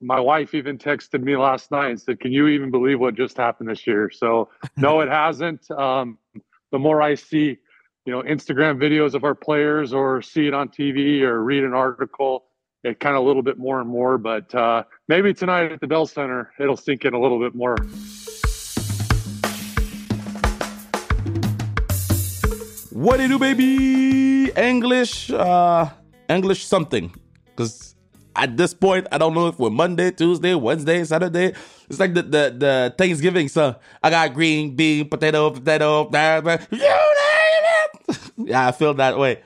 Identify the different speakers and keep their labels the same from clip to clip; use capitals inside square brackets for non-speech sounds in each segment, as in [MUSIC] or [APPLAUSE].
Speaker 1: my wife even texted me last night and said, "Can you even believe what just happened this year?" So [LAUGHS] no, it hasn't. Um, the more I see, you know, Instagram videos of our players, or see it on TV, or read an article, it kind of a little bit more and more. But uh, maybe tonight at the Bell Center, it'll sink in a little bit more.
Speaker 2: What do you do, baby? English, uh, English something. Because at this point, I don't know if we're Monday, Tuesday, Wednesday, Saturday. It's like the the, the Thanksgiving, so I got green bean, potato, potato, blah, blah, you name it. [LAUGHS] yeah, I feel that way.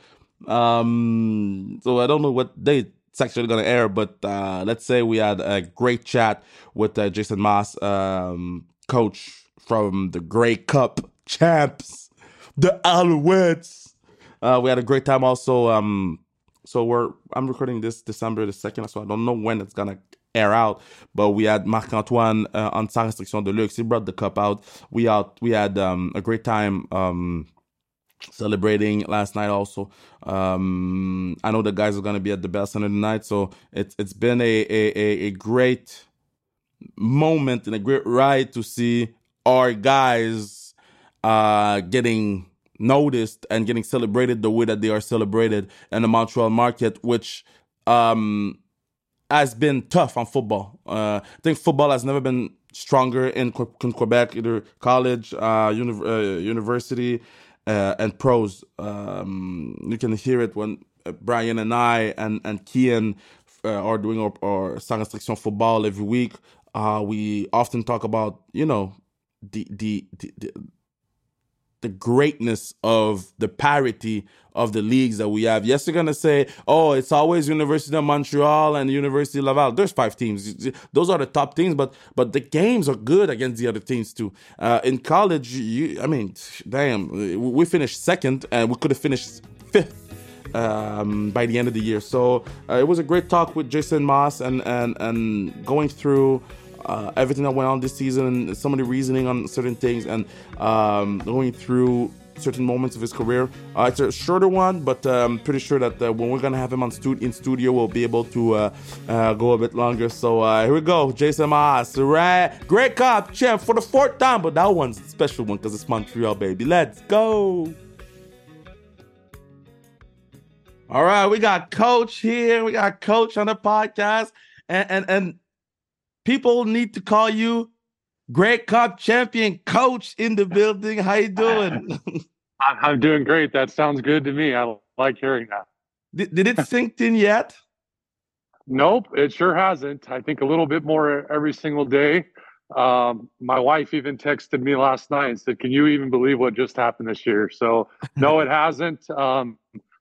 Speaker 2: Um, so I don't know what day it's actually gonna air, but uh, let's say we had a great chat with uh, Jason Maas, um, coach from the Grey Cup champs, the Alouettes. Uh, we had a great time also. Um, so we're I'm recording this December the second, so I don't know when it's gonna air out. But we had Marc Antoine uh, on Sans Restriction de Luxe. He brought the cup out. We out we had um, a great time um, celebrating last night. Also, um, I know the guys are gonna be at the Bell Center tonight, so it's it's been a a, a great moment and a great ride to see our guys uh, getting noticed and getting celebrated the way that they are celebrated in the Montreal market, which um, has been tough on football. Uh, I think football has never been stronger in, in Quebec, either college, uh, uni- uh, university, uh, and pros. Um, you can hear it when uh, Brian and I and and Kian uh, are doing our, our sans restriction football every week. we often talk about you know the the, the, the the greatness of the parity of the leagues that we have. Yes, you're gonna say, oh, it's always University of Montreal and University of Laval. There's five teams. Those are the top teams, but but the games are good against the other teams too. Uh, in college, you, I mean, damn, we finished second and we could have finished fifth. Um, by the end of the year, so uh, it was a great talk with Jason Maas and and and going through uh, everything that went on this season and some of the reasoning on certain things and um, going through certain moments of his career. Uh, it's a shorter one, but I'm um, pretty sure that uh, when we're gonna have him on stu- in studio, we'll be able to uh, uh go a bit longer. So uh, here we go, Jason Maas, right? Grey Cup champ for the fourth time, but that one's a special one because it's Montreal, baby. Let's go. All right, we got Coach here. We got Coach on the podcast, and and and people need to call you Grey Cup champion coach in the building. How you doing? [LAUGHS]
Speaker 1: I'm doing great. That sounds good to me. I like hearing that.
Speaker 2: Did, did it sink in yet?
Speaker 1: Nope, it sure hasn't. I think a little bit more every single day. Um, my wife even texted me last night and said, "Can you even believe what just happened this year?" So [LAUGHS] no, it hasn't. Um,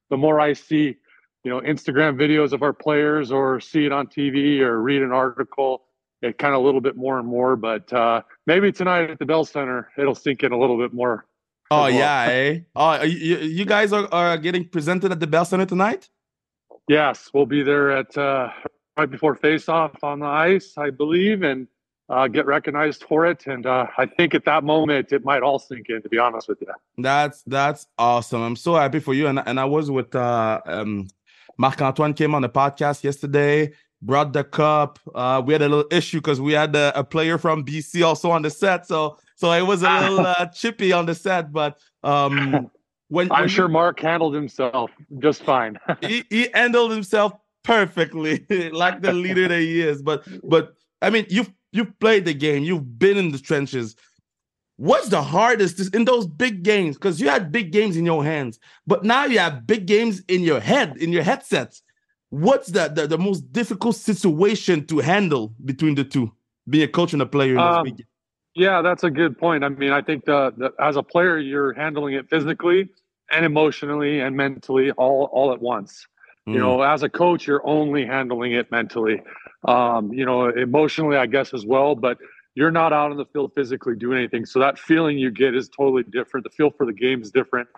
Speaker 1: the more I see, you know, Instagram videos of our players, or see it on TV, or read an article, it kind of a little bit more and more. But uh, maybe tonight at the Bell Center, it'll sink in a little bit more.
Speaker 2: Oh well. yeah, eh? Oh, you, you guys are, are getting presented at the Bell Center tonight.
Speaker 1: Yes, we'll be there at uh, right before face-off on the ice, I believe, and uh, get recognized for it. And uh, I think at that moment it might all sink in. To be honest with you,
Speaker 2: that's that's awesome. I'm so happy for you. And and I was with uh, um, Marc Antoine came on the podcast yesterday brought the cup. Uh, we had a little issue because we had a, a, player from BC also on the set, so so it was a little uh, chippy on the set. But um, [LAUGHS]
Speaker 1: when I'm when sure Mark handled himself just fine. [LAUGHS]
Speaker 2: he, he handled himself perfectly, [LAUGHS] like the leader that he is. But but I mean, you've you've played the game, you've been in the trenches. What's the hardest in those big games? Because you had big games in your hands, but now you have big games in your head, in your headsets what's the, the, the most difficult situation to handle between the two, being a coach and a player? Um,
Speaker 1: yeah, that's a good point. I mean, I think the, the, as a player, you're handling it physically and emotionally and mentally all all at once. Mm. You know, as a coach, you're only handling it mentally. Um, you know, emotionally, I guess as well, but you're not out on the field physically doing anything. So that feeling you get is totally different. The feel for the game is different.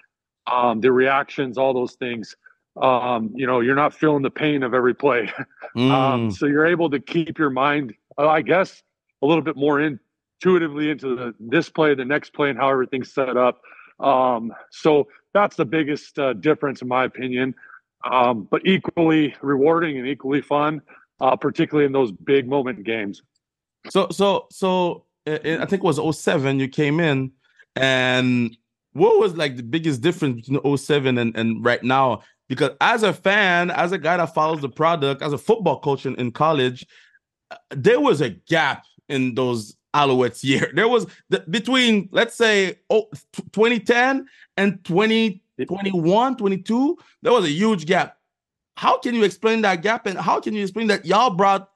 Speaker 1: Um, the reactions, all those things um, you know, you're not feeling the pain of every play. [LAUGHS] Um, mm. Um, so you're able to keep your mind, uh, I guess, a little bit more intuitively into the, this play, the next play, and how everything's set up. Um, so that's the biggest uh, difference, in my opinion. Um, but equally rewarding and equally fun. uh, particularly in those big moment games.
Speaker 2: So, so, so uh, I think it was 07 you came in, and what was like the biggest difference between 07 and, and right now? Because as a fan, as a guy that follows the product, as a football coach in, in college, uh, there was a gap in those Alouettes year. There was the, between, let's say, oh, 2010 and 2021, 22, there was a huge gap. How can you explain that gap? And how can you explain that y'all brought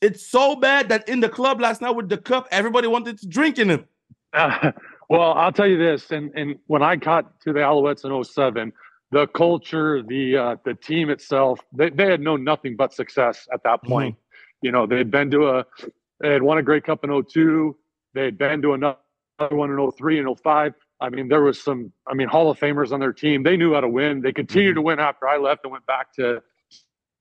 Speaker 2: it's so bad that in the club last night with the cup, everybody wanted to drink in it?
Speaker 1: Uh, [LAUGHS] well, I'll tell you this, and and when I got to the Alouettes in 07, the culture, the uh, the team itself, they, they had known nothing but success at that mm-hmm. point. Mm-hmm. You know, they had been to a, they had won a Grey Cup in 02. They had been to another one in 03 and 05. I mean, there was some, I mean, Hall of Famers on their team. They knew how to win. They continued mm-hmm. to win after I left and went back to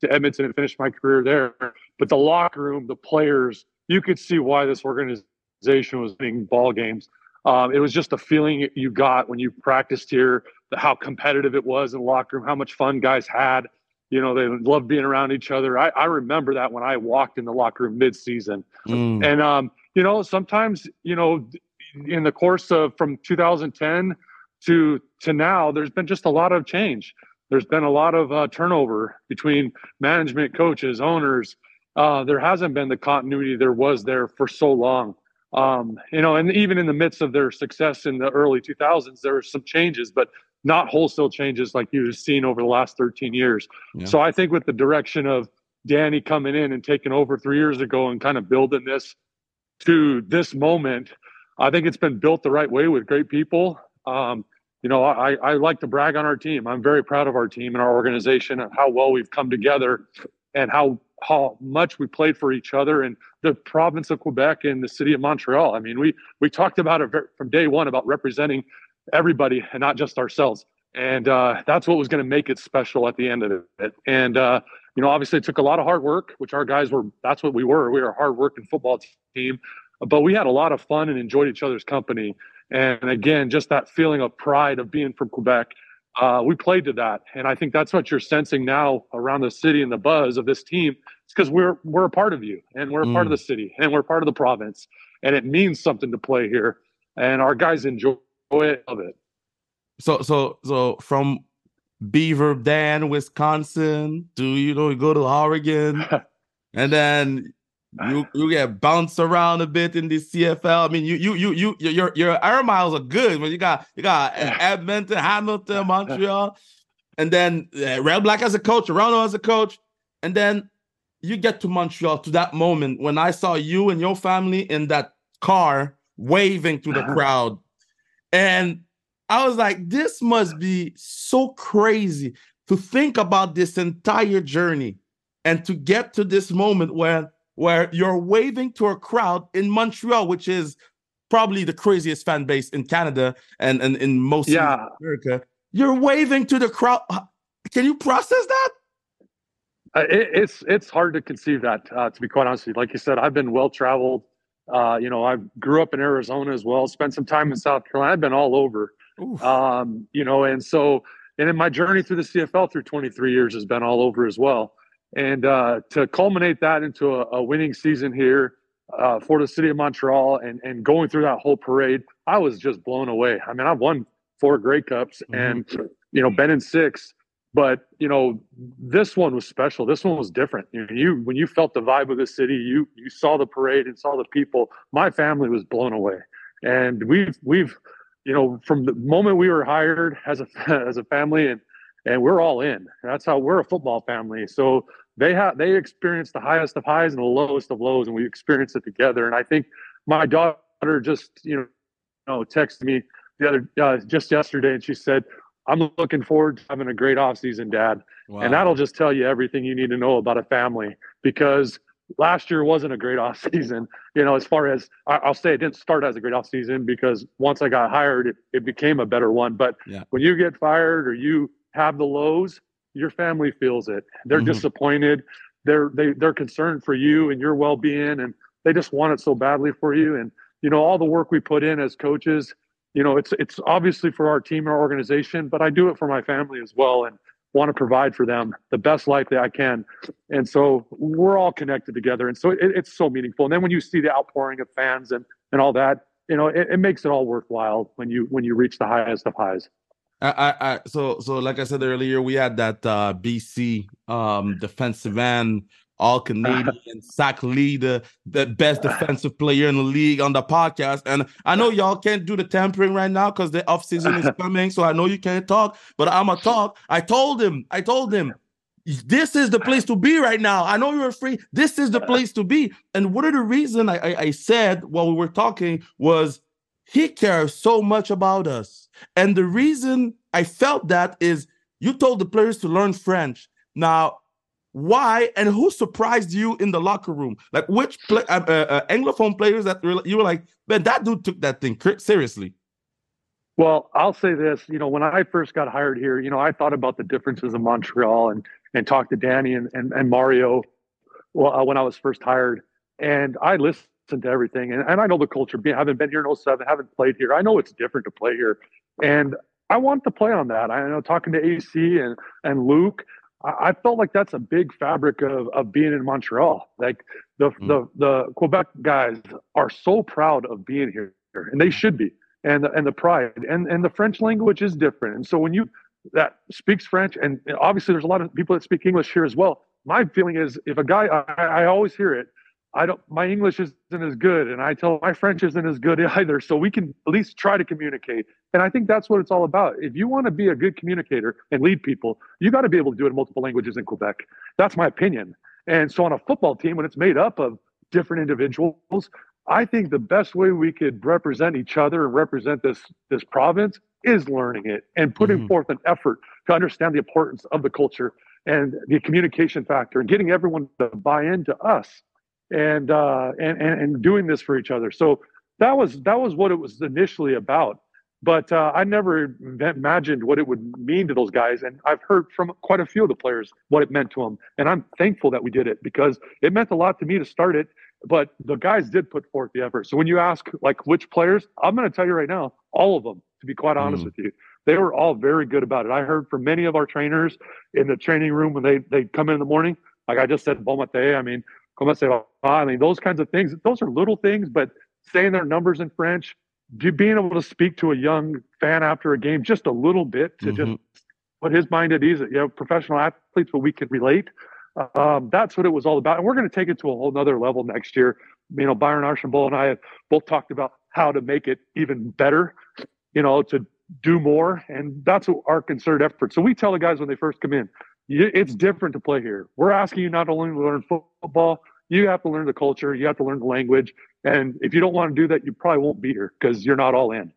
Speaker 1: to Edmonton and finished my career there. But the locker room, the players, you could see why this organization was winning ball games. Um, it was just a feeling you got when you practiced here, how competitive it was in the locker room, how much fun guys had. You know, they loved being around each other. I, I remember that when I walked in the locker room mid-season. Mm. And, um, you know, sometimes, you know, in the course of from 2010 to to now, there's been just a lot of change. There's been a lot of uh, turnover between management, coaches, owners. Uh, there hasn't been the continuity there was there for so long. Um, you know, and even in the midst of their success in the early 2000s, there were some changes, but not wholesale changes like you've seen over the last 13 years. Yeah. So I think with the direction of Danny coming in and taking over three years ago and kind of building this to this moment, I think it's been built the right way with great people. Um, you know, I, I like to brag on our team. I'm very proud of our team and our organization and how well we've come together and how how much we played for each other and the province of Quebec and the city of Montreal. I mean, we we talked about it from day one about representing everybody and not just ourselves. And uh, that's what was going to make it special at the end of it. And uh, you know, obviously, it took a lot of hard work, which our guys were. That's what we were. We were a hard working football team, but we had a lot of fun and enjoyed each other's company. And again, just that feeling of pride of being from Quebec. Uh, we played to that, and I think that's what you're sensing now around the city and the buzz of this team. It's because we're we're a part of you, and we're a mm. part of mm. the city, and we're part of the province, and it means something to play here, and our guys enjoy it, love it.
Speaker 2: So so so from Beaver Dam, Wisconsin, to you know you go to Oregon, [LAUGHS] and then you you get bounced around a bit in the CFL. I mean, you you you you your your air miles are good, but you got you got [LAUGHS] Edmonton, Hamilton, Montreal, and then uh, Red Black as a coach, Toronto as a coach, and then you get to Montreal to that moment when I saw you and your family in that car waving to the uh-huh. crowd, and I was like, this must be so crazy to think about this entire journey and to get to this moment where where you're waving to a crowd in Montreal, which is probably the craziest fan base in Canada and, and in most yeah. of America. You're waving to the crowd. Can you process that?
Speaker 1: Uh, it, it's it's hard to conceive that, uh, to be quite honest with you. Like you said, I've been well traveled. Uh, you know, I grew up in Arizona as well. Spent some time in South Carolina. I've been all over. Um, you know, and so and in my journey through the CFL through 23 years has been all over as well. And uh, to culminate that into a, a winning season here uh, for the city of Montreal and, and going through that whole parade, I was just blown away. I mean, I've won four Grey Cups mm-hmm. and, you know, been in six. But you know, this one was special. This one was different. You, you when you felt the vibe of the city, you you saw the parade and saw the people. My family was blown away, and we've we've you know from the moment we were hired as a [LAUGHS] as a family and and we're all in. That's how we're a football family. So they have they experience the highest of highs and the lowest of lows, and we experience it together. And I think my daughter just you know, you know texted me the other uh, just yesterday, and she said, "I'm looking forward to having a great off season, Dad." Wow. And that'll just tell you everything you need to know about a family because last year wasn't a great [LAUGHS] off season. You know, as far as I'll say, it didn't start as a great off season because once I got hired, it, it became a better one. But yeah. when you get fired or you have the lows, your family feels it. They're mm-hmm. disappointed. They're they, they're concerned for you and your well-being, and they just want it so badly for you. And you know all the work we put in as coaches. You know, it's it's obviously for our team, our organization, but I do it for my family as well. And want to provide for them the best life that I can. And so we're all connected together. And so it, it's so meaningful. And then when you see the outpouring of fans and, and all that, you know, it, it makes it all worthwhile when you when you reach the highest of highs.
Speaker 2: I, I, I, so so like I said earlier, we had that uh, BC um, defensive end all [LAUGHS] Canadian sack leader, the best defensive player in the league on the podcast. And I know y'all can't do the tampering right now because the off season is [LAUGHS] coming. So I know you can't talk, but I'm a talk. I told him, I told him, this is the place to be right now. I know you're free. This is the place to be. And one of the reason I, I, I said while we were talking was he cares so much about us. And the reason I felt that is you told the players to learn French. Now, why and who surprised you in the locker room? Like which play, uh, uh, uh Anglophone players that you were like, man, that dude took that thing seriously.
Speaker 1: Well, I'll say this. You know, when I first got hired here, you know, I thought about the differences in Montreal and and talked to Danny and and, and Mario well, uh, when I was first hired, and I listened to everything. And, and I know the culture. Being having been here in 07, haven't played here. I know it's different to play here, and I want to play on that. I know talking to AC and and Luke I, felt like that's a big fabric of, of being in Montreal. Like the, mm. the the Quebec guys are so proud of being here, and they should be, and the, and the pride, and and the French language is different. And so when you that speaks French, and obviously there's a lot of people that speak English here as well. My feeling is if a guy, I, I always hear it, I don't, my English isn't as good, and I tell my French isn't as good [LAUGHS] either. So we can at least try to communicate. And I think that's what it's all about. If you want to be a good communicator and lead people, you got to be able to do it in multiple languages in Quebec. That's my opinion. And so on a football team, when it's made up of different individuals, I think the best way we could represent each other and represent this this province is learning it and putting mm-hmm. forth an effort to understand the importance of the culture and the communication factor and getting everyone to buy into us and uh, and, and and doing this for each other. So that was that was what it was initially about. But uh, I never imagined what it would mean to those guys, and I've heard from quite a few of the players what it meant to them, and I'm thankful that we did it because it meant a lot to me to start it. But the guys did put forth the effort. So when you ask like which players, I'm going to tell you right now, all of them. To be quite honest mm. with you, they were all very good about it. I heard from many of our trainers in the training room when they they come in in the morning. Like I just said, bon matin. I mean, comment ça va? I mean, those kinds of things. Those are little things, but saying their numbers in French, being able to speak to a young fan after a game just a little bit to mm-hmm. just put his mind at ease. You know, professional athletes, but we could relate. Um, that's what it was all about. And we're going to take it to a whole nother level next year. You know, Byron Archambault and I have both talked about how to make it even better, you know, to do more. And that's our concerted effort. So we tell the guys when they first come in, it's different to play here. We're asking you not only to learn football, you have to learn the culture, you have to learn the language, and if you don't want to do that, you probably won't be here because you're not all in.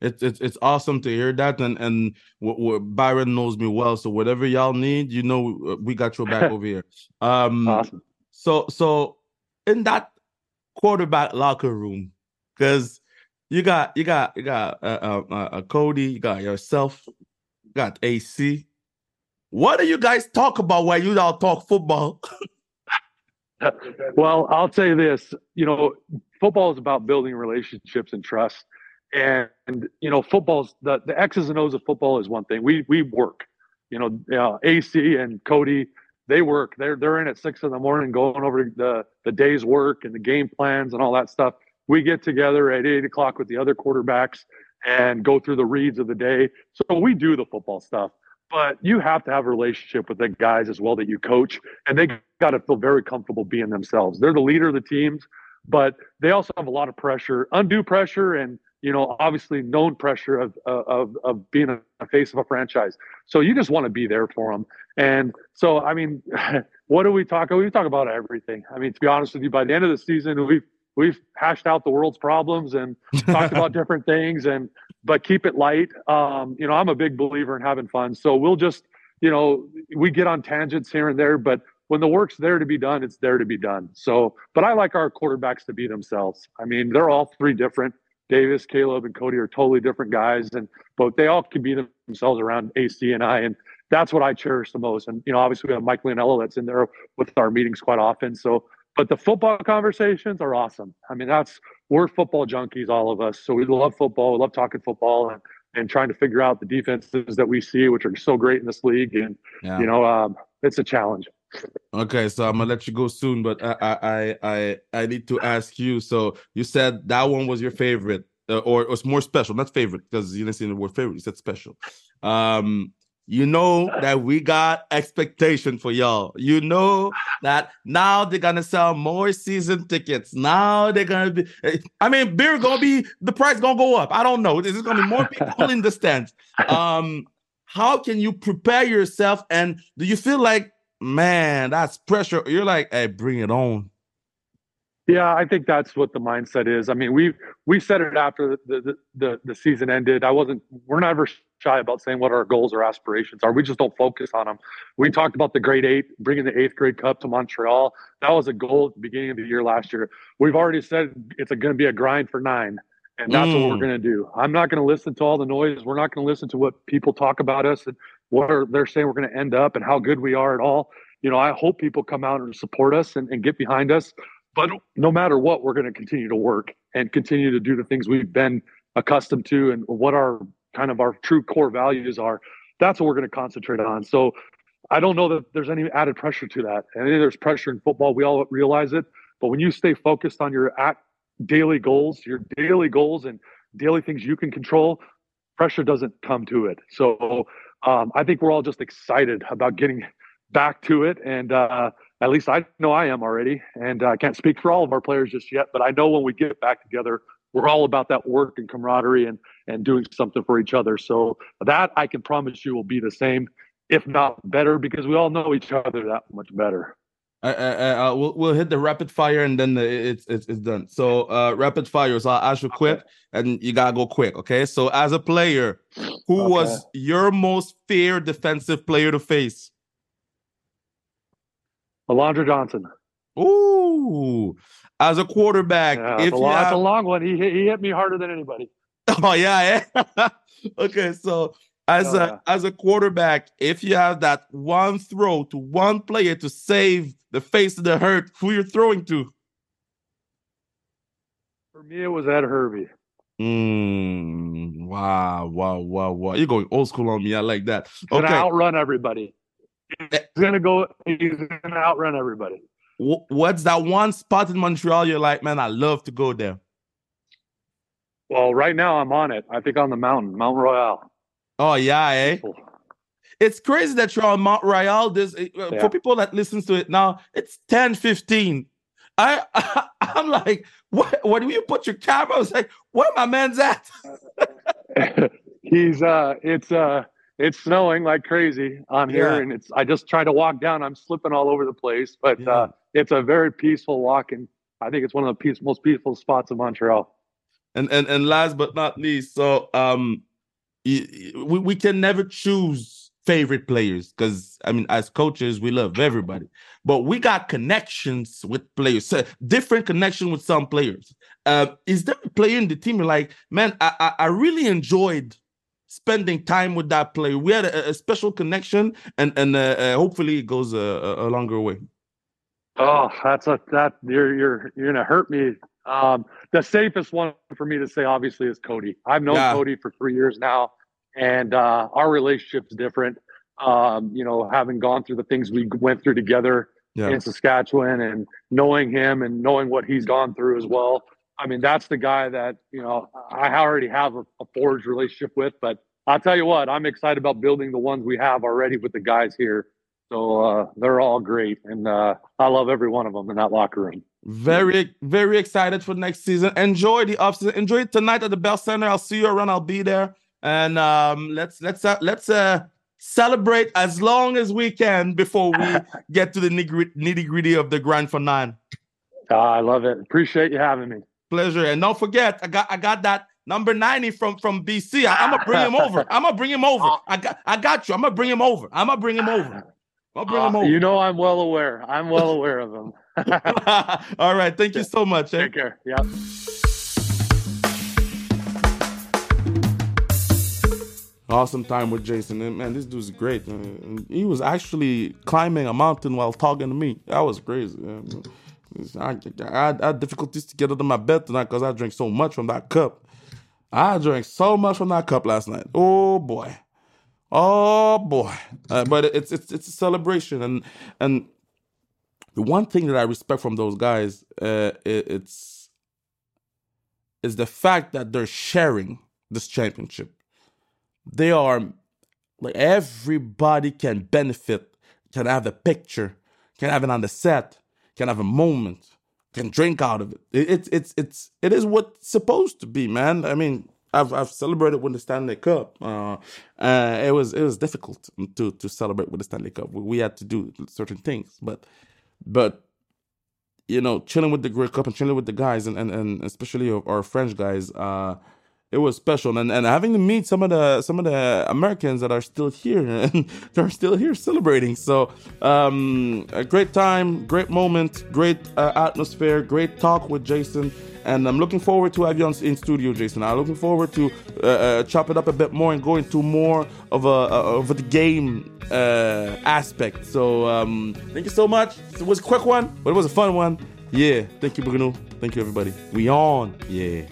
Speaker 2: It's it's it's awesome to hear that, and and w- w- Byron knows me well, so whatever y'all need, you know, we got your back [LAUGHS] over here. Um, awesome. So so in that quarterback locker room, because you got you got you got uh, uh, uh, uh Cody, you got yourself, you got AC, what do you guys talk about when you all talk football? [LAUGHS]
Speaker 1: well, I'll say this. You know, football is about building relationships and trust. And, and you know, football's the, the X's and O's of football is one thing. We we work. You know, uh, AC and Cody, they work. They're they're in at six in the morning, going over the the day's work and the game plans and all that stuff. We get together at eight o'clock with the other quarterbacks and go through the reads of the day. So we do the football stuff but you have to have a relationship with the guys as well that you coach, and they got to feel very comfortable being themselves. They're the leader of the teams, but they also have a lot of pressure, undue pressure, and you know, obviously known pressure of of of being a face of a franchise. So you just want to be there for them. And so, I mean, [LAUGHS] what do we talk? We talk about everything. I mean, to be honest with you, by the end of the season, we've we've hashed out the world's problems and talked about [LAUGHS] different things and but keep it light. Um, you know i'm a big believer in having fun. So we'll just you know we get on tangents here and there but when the work's there to be done it's there to be done. So but i like our quarterbacks to be themselves. I mean they're all three different. Davis caleb and cody are totally different guys and but they all can be themselves around ac and i and that's what i cherish the most. And you know obviously we have mike Leonello that's in there with our meetings quite often. So but the football conversations are awesome. I mean, that's we're football junkies, all of us. So we love football. We love talking football, and and trying to figure out the defenses that we see, which are so great in this league. And yeah. you know, um, it's a challenge.
Speaker 2: Okay, so I'm gonna let you go soon, but I I I I need to ask you. So you said that one was your favorite, uh, or it was more special, not favorite, because you didn't say the word favorite. You said special. Um, you know that we got expectation for y'all. You know that now they're gonna sell more season tickets. Now they're gonna be. I mean, beer gonna be the price gonna go up. I don't know. There's gonna be more people in the stands. Um, how can you prepare yourself? And do you feel like, man, that's pressure? You're like, hey, bring it on.
Speaker 1: Yeah, I think that's what the mindset is. I mean, we we said it after the, the the the season ended. I wasn't. We're never shy about saying what our goals or aspirations are. We just don't focus on them. We talked about the grade eight, bringing the eighth Grey Cup to Montreal. That was a goal at the beginning of the year last year. We've already said it's going to be a grind for nine, and that's mm. what we're mm. going to do. I'm not going to listen to all the noise. We're not going to listen to what people talk about us and what are, they're saying we're going to end up and how good we are at all. You know, I hope people come out and support us and, and get behind us. But no matter what, we're going to continue to work and continue to do the things we've been accustomed to and what our kind of our true core values are. That's what we're going to concentrate on. So I don't know that there's any added pressure to that. And there's pressure in football. We all realize it. But when you stay focused on your at daily goals, your daily goals and daily things you can control, pressure doesn't come to it. So um, I think we're all just excited about getting back to it. And uh, at least I know I am already, and I can't speak for all of our players just yet, but I know when we get back together, we're all about that work and camaraderie and and doing something for each other. So that I can promise you will be the same, if not better, because we all know each other that much better.
Speaker 2: Uh, uh, uh, we'll, we'll hit the rapid fire and then it's it's, it's done. So uh, rapid fire. So I'll ask you quick, okay. and you gotta go quick. Okay. So as a player, who okay. was your most fear defensive player to face?
Speaker 1: Alondra Johnson.
Speaker 2: Ooh, as a quarterback,
Speaker 1: yeah, if a, long, have... a long one. He hit, he hit me harder than anybody. [LAUGHS]
Speaker 2: Oh yeah, yeah. [LAUGHS] okay, so as oh, a yeah. as a quarterback, if you have that one throw to one player to save the face of the hurt, who you're throwing to?
Speaker 1: For me, it was Ed Hervey.
Speaker 2: Mm, wow, wow, wow, wow! You're going old school on me. I like that.
Speaker 1: Okay, gonna outrun everybody. He's gonna go. He's gonna outrun everybody.
Speaker 2: What's that one spot in Montreal you're like, man, I love to go there?
Speaker 1: Well, right now I'm on it. I think on the mountain, Mount Royal.
Speaker 2: Oh yeah, eh? It's crazy that you're on Mount Royal. This uh, yeah. for people that listens to it now, it's 10 15. I, [LAUGHS] I am like, what what do you put your camera? I was like, where my man's at? [LAUGHS]
Speaker 1: He's uh it's uh it's snowing like crazy on here yeah. and it's i just try to walk down i'm slipping all over the place but yeah. uh, it's a very peaceful walk and i think it's one of the peace, most peaceful spots in montreal
Speaker 2: and and and last but not least so um we, we can never choose favorite players because i mean as coaches we love everybody but we got connections with players so different connection with some players uh, is there a player in the team like man I, I, I really enjoyed spending time with that player. We had a, a special connection, and and uh, uh, hopefully it goes a, a, longer way.
Speaker 1: Oh, that's a that you're you're you're gonna hurt me. Um, the safest one for me to say, obviously, is Cody. I've known yeah. Cody for three years now, and uh, our relationship's different. Um, you know, having gone through the things we went through together yeah. in Saskatchewan, and knowing him and knowing what he's gone through as well. I mean, that's the guy that, you know, I already have a, a forged relationship with. But I'll tell you what, I'm excited about building the ones we have already with the guys here. So uh, they're all great. And uh, I love every one of them in that locker room.
Speaker 2: Very, very excited for next season. Enjoy the offseason. Enjoy it tonight at the Bell Center. I'll see you around. I'll be there. And um, let's let's uh, let's uh, celebrate as long as we can before we [LAUGHS] get to the nitty gritty of the grind for nine.
Speaker 1: Uh, I love it. Appreciate you having me.
Speaker 2: Pleasure. And don't forget, I got I got that number 90 from from BC. I, am gonna bring him over. [LAUGHS] I'm gonna bring him over. I got I got you. I'm gonna bring him over. I'm gonna bring him over. I'll bring uh, him over.
Speaker 1: You know I'm well aware. I'm well aware of him. [LAUGHS]
Speaker 2: All right. Thank you so much.
Speaker 1: Eh? Take care. Yep.
Speaker 2: Awesome time with Jason. And man, this dude's great. He was actually climbing a mountain while talking to me. That was crazy. I, I, I, had, difficulties to get out of my bed tonight because I drank so much from that cup. I drank so much from that cup last night. Oh boy, oh boy. Uh, but it's it's it's a celebration, and and the one thing that I respect from those guys, uh, it, it's is the fact that they're sharing this championship. They are like everybody can benefit, can have a picture, can have it on the set, can have a moment can drink out of it. It's it's it's it is what's supposed to be, man. I mean, I've I've celebrated with the Stanley Cup. Uh, uh, it was it was difficult to to celebrate with the Stanley Cup. We, we had to do certain things, but but you know, chilling with the Grey Cup and chilling with the guys, and and, and especially our French guys. Uh, it was special and, and having to meet some of the some of the Americans that are still here [LAUGHS] and they're still here celebrating. So um, a great time, great moment, great uh, atmosphere, great talk with Jason. And I'm looking forward to have you on, in studio, Jason. I'm looking forward to uh, uh, chop it up a bit more and go into more of a of the game uh, aspect. So um, thank you so much. It was a quick one, but it was a fun one. Yeah, thank you, Bruno. Thank you, everybody. We on. Yeah.